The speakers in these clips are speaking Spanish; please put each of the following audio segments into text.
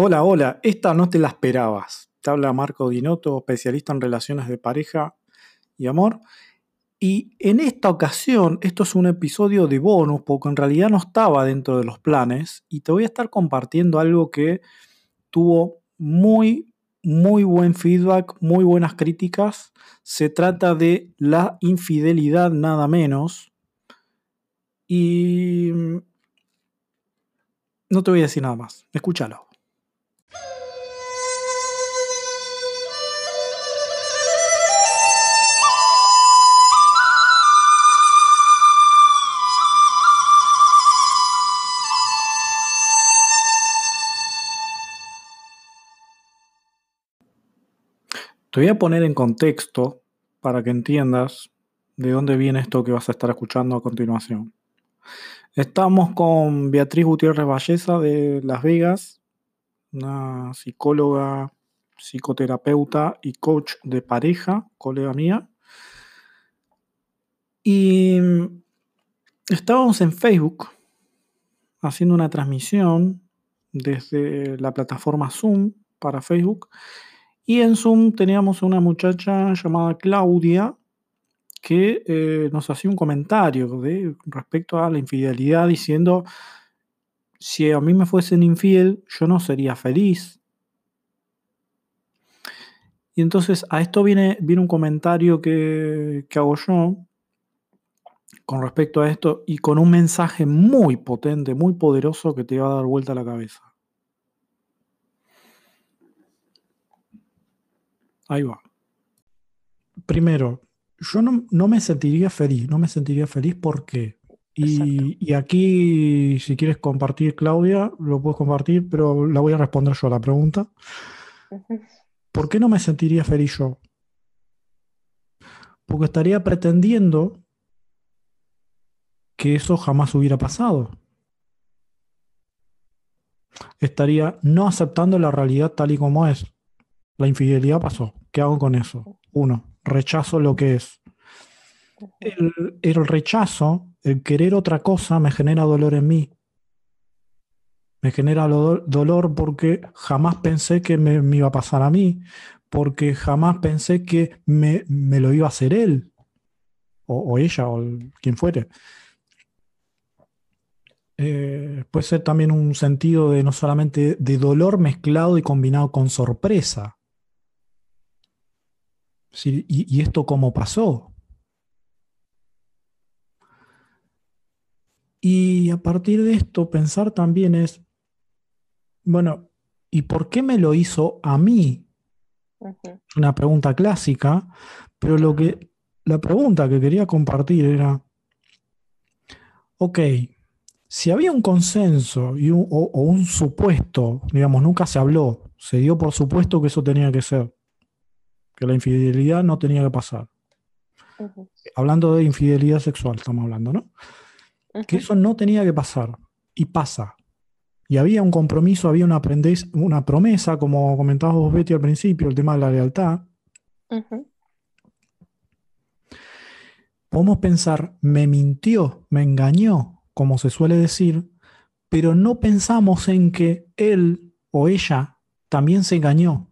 Hola, hola, esta no te la esperabas. Te habla Marco Dinotto, especialista en relaciones de pareja y amor. Y en esta ocasión, esto es un episodio de bonus, porque en realidad no estaba dentro de los planes, y te voy a estar compartiendo algo que tuvo muy, muy buen feedback, muy buenas críticas. Se trata de la infidelidad nada menos. Y mm, no te voy a decir nada más. Escúchalo. Te voy a poner en contexto para que entiendas de dónde viene esto que vas a estar escuchando a continuación. Estamos con Beatriz Gutiérrez Valleza de Las Vegas, una psicóloga, psicoterapeuta y coach de pareja, colega mía. Y estábamos en Facebook haciendo una transmisión desde la plataforma Zoom para Facebook y en Zoom teníamos una muchacha llamada Claudia que eh, nos hacía un comentario respecto a la infidelidad diciendo, si a mí me fuesen infiel, yo no sería feliz. Y entonces a esto viene, viene un comentario que, que hago yo con respecto a esto y con un mensaje muy potente, muy poderoso que te va a dar vuelta a la cabeza. Ahí va. Primero, yo no, me sentiría feliz, no me sentiría feliz porque... Y, y, aquí, si quieres compartir, Claudia, lo puedes compartir, pero la voy a responder yo a la pregunta. ¿Por qué no me sentiría feliz yo? Porque estaría pretendiendo que eso jamás hubiera pasado. Estaría no aceptando la realidad tal y como es. La infidelidad pasó. ¿Qué hago con eso? Uno, rechazo lo que es. El, rechazo, el querer otra cosa, me genera dolor en mí. Me genera dolor porque jamás pensé que me, iba a pasar a mí, porque jamás pensé que me, lo iba a hacer él, o, ella, o quien fuere. Eh, puede ser también un sentido de no solamente de dolor mezclado y combinado con sorpresa. ¿Y, esto cómo pasó? Y a partir de esto pensar también es, bueno, ¿y por qué me lo hizo a mí? Una pregunta clásica, pero lo que, la pregunta que quería compartir era, ok, si había un consenso y o, un supuesto, digamos, nunca se habló, se dio por supuesto que eso tenía que ser que la infidelidad no tenía que pasar. Hablando de infidelidad sexual, estamos hablando, ¿no? Que eso no tenía que pasar y pasa. Y había un compromiso, había una, una promesa, como comentabas vos, Betty, al principio, el tema de la lealtad. Podemos pensar, me mintió, me engañó, como se suele decir, pero no pensamos en que él o ella también se engañó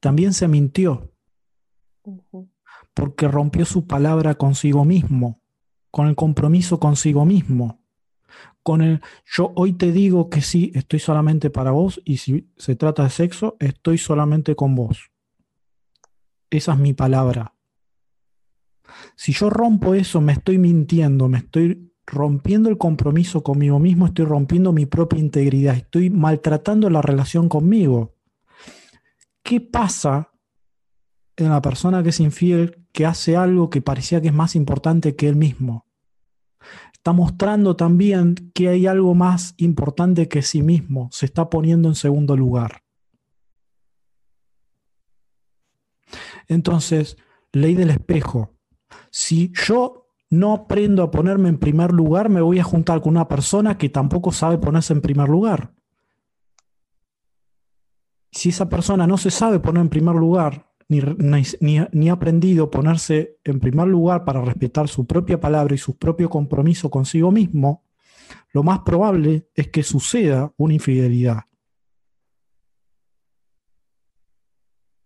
también se mintió, porque rompió su palabra consigo mismo, con el compromiso consigo mismo, con el yo hoy te digo que sí, estoy solamente para vos y si se trata de sexo, estoy solamente con vos. Esa es mi palabra. Si yo rompo eso, me estoy mintiendo, me estoy rompiendo el compromiso conmigo mismo, estoy rompiendo mi propia integridad, estoy maltratando la relación conmigo. ¿Qué pasa en la persona que es infiel que hace algo que parecía que es más importante que él mismo? Está mostrando también que hay algo más importante que sí mismo, se está poniendo en segundo lugar. Entonces, ley del espejo. Si yo no aprendo a ponerme en primer lugar, me voy a juntar con una persona que tampoco sabe ponerse en primer lugar si esa persona no se sabe poner en primer lugar, ni, ha aprendido ponerse en primer lugar para respetar su propia palabra y su propio compromiso consigo mismo, lo más probable es que suceda una infidelidad.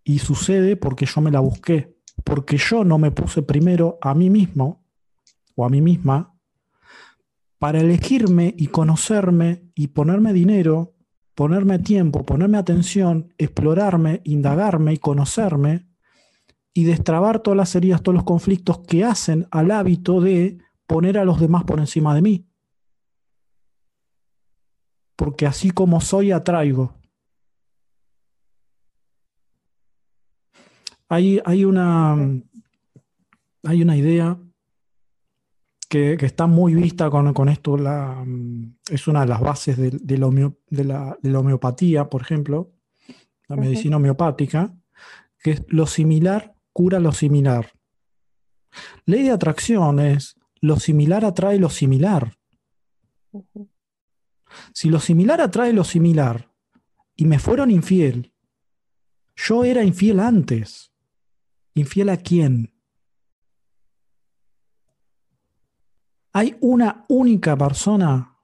Y sucede porque yo me la busqué, porque yo no me puse primero a mí mismo o a mí misma para elegirme y conocerme y ponerme dinero, ponerme tiempo, ponerme atención, explorarme, indagarme y conocerme y destrabar todas las heridas, todos los conflictos que hacen al hábito de poner a los demás por encima de mí. Porque así como soy, atraigo. Hay, hay, una, hay una idea que, está muy vista con, esto, la, es una de las bases de, la, la, homeopatía, por ejemplo, la medicina homeopática, que es lo similar cura lo similar. Ley de atracción es lo similar atrae lo similar. Si lo similar atrae lo similar y me fueron infiel, yo era infiel antes. ¿Infiel a quién? Hay una única persona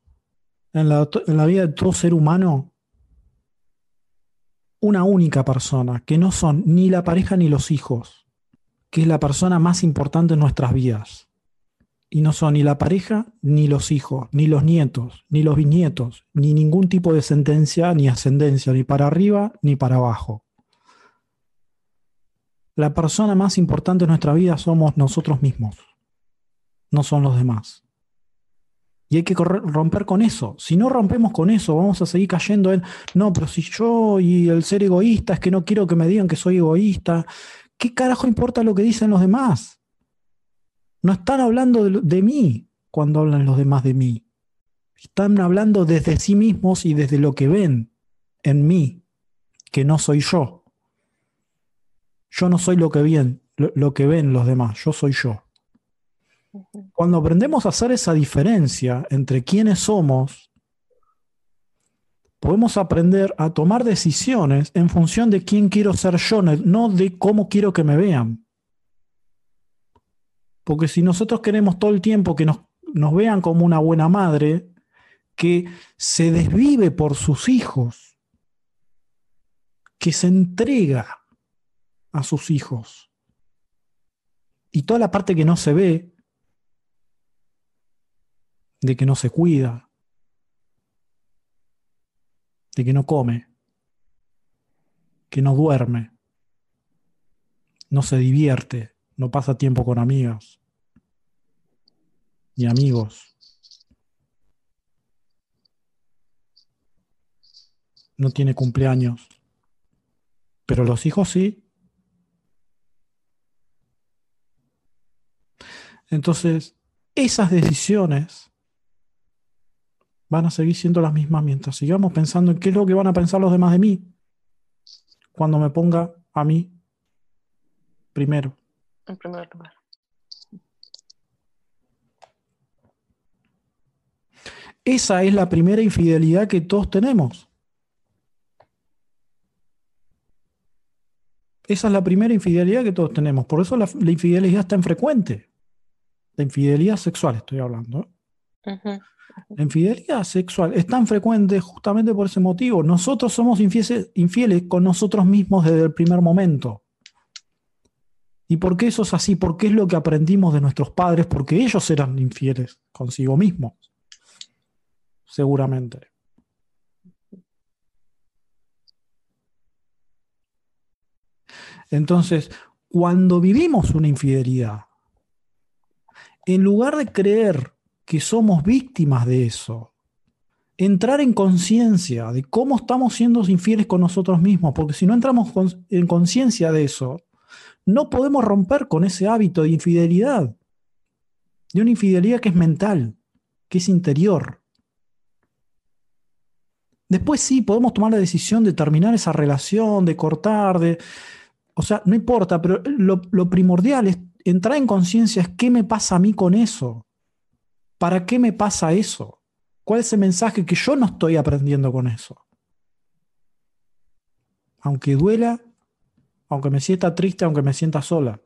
en la, vida de todo ser humano, una única persona, que no son ni la pareja ni los hijos, que es la persona más importante en nuestras vidas. Y no son ni la pareja, ni los hijos, ni los nietos, ni los bisnietos, ni ningún tipo de sentencia ni ascendencia, ni para arriba ni para abajo. La persona más importante en nuestra vida somos nosotros mismos, no son los demás. Y hay que romper con eso. Si no rompemos con eso, vamos a seguir cayendo en, no, pero si yo y el ser egoísta es que no quiero que me digan que soy egoísta, ¿qué carajo importa lo que dicen los demás? No están hablando de, mí cuando hablan los demás de mí. Están hablando desde sí mismos y desde lo que ven en mí, que no soy yo. Yo no soy lo que ven, lo, que ven los demás, yo soy yo. Cuando aprendemos a hacer esa diferencia entre quiénes somos, podemos aprender a tomar decisiones en función de quién quiero ser yo, no de cómo quiero que me vean. Porque si nosotros queremos todo el tiempo que nos, vean como una buena madre, que se desvive por sus hijos, que se entrega a sus hijos, y toda la parte que no se ve, de que no se cuida, de que no come, que no duerme, no se divierte, no pasa tiempo con amigas, y amigos. No tiene cumpleaños. Pero los hijos sí. Entonces, esas decisiones van a seguir siendo las mismas mientras sigamos pensando en qué es lo que van a pensar los demás de mí cuando me ponga a mí primero. En primer lugar. Esa es la primera infidelidad que todos tenemos. Esa es la primera infidelidad que todos tenemos. Por eso la, infidelidad es tan frecuente. La infidelidad sexual estoy hablando. La infidelidad sexual es tan frecuente justamente por ese motivo. Nosotros somos infieles, infieles con nosotros mismos desde el primer momento. ¿Y por qué eso es así? Porque es lo que aprendimos de nuestros padres, porque ellos eran infieles consigo mismos seguramente. Entonces, cuando vivimos una infidelidad, en lugar de creer que somos víctimas de eso, entrar en conciencia de cómo estamos siendo infieles con nosotros mismos, porque si no entramos en conciencia de eso, no podemos romper con ese hábito de infidelidad, de una infidelidad que es mental, que es interior. Después sí, podemos tomar la decisión de terminar esa relación, de cortar, de... O sea, no importa, pero lo, primordial es entrar en conciencia es qué me pasa a mí con eso. ¿Para qué me pasa eso? ¿Cuál es el mensaje que yo no estoy aprendiendo con eso? Aunque duela, aunque me sienta triste, aunque me sienta sola.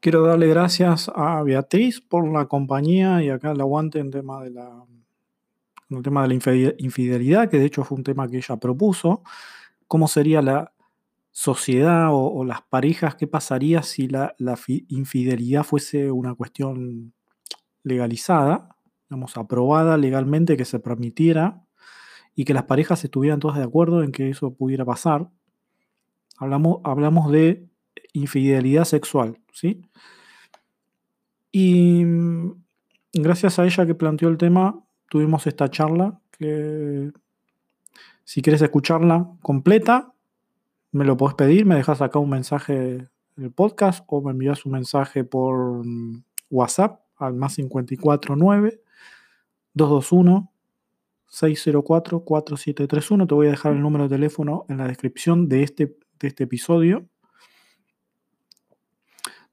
Quiero darle gracias a Beatriz por la compañía y acá el aguante en tema de la, en el tema de la infidelidad, que de hecho fue un tema que ella propuso. ¿Cómo sería la sociedad o, las parejas? ¿Qué pasaría si la, infidelidad fuese una cuestión legalizada, digamos, aprobada legalmente, que se permitiera y que las parejas estuvieran todas de acuerdo en que eso pudiera pasar? Hablamos, hablamos de infidelidad sexual, ¿sí? Y mm, gracias a ella que planteó el tema, tuvimos esta charla que si quieres escucharla completa, me lo puedes pedir, me dejas acá un mensaje en el podcast o me envías un mensaje por mm, WhatsApp al más 549 221 604 4731. Te voy a dejar el número de teléfono en la descripción de este, de este episodio.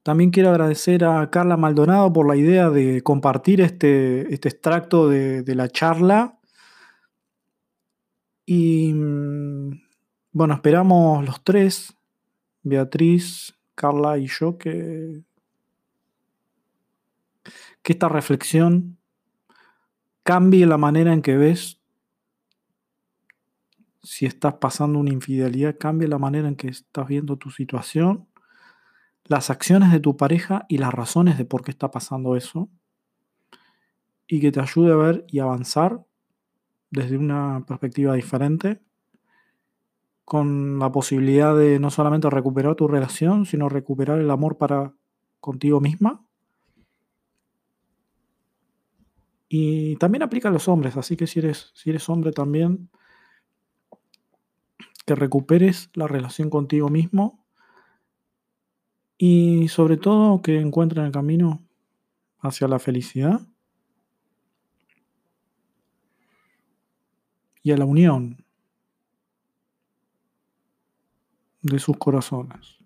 También quiero agradecer a Carla Maldonado por la idea de compartir este, este extracto de, la charla. Y mm, bueno, esperamos los tres, Beatriz, Carla y yo, que, que esta reflexión cambie la manera en que ves si estás pasando una infidelidad, cambie la manera en que estás viendo tu situación las acciones de tu pareja y las razones de por qué está pasando eso y que te ayude a ver y avanzar desde una perspectiva diferente con la posibilidad de no solamente recuperar tu relación, sino recuperar el amor para contigo misma. Y también aplica a los hombres, así que si eres, si eres hombre también, que recuperes la relación contigo mismo y sobre todo que encuentren el camino hacia la felicidad y a la unión de sus corazones.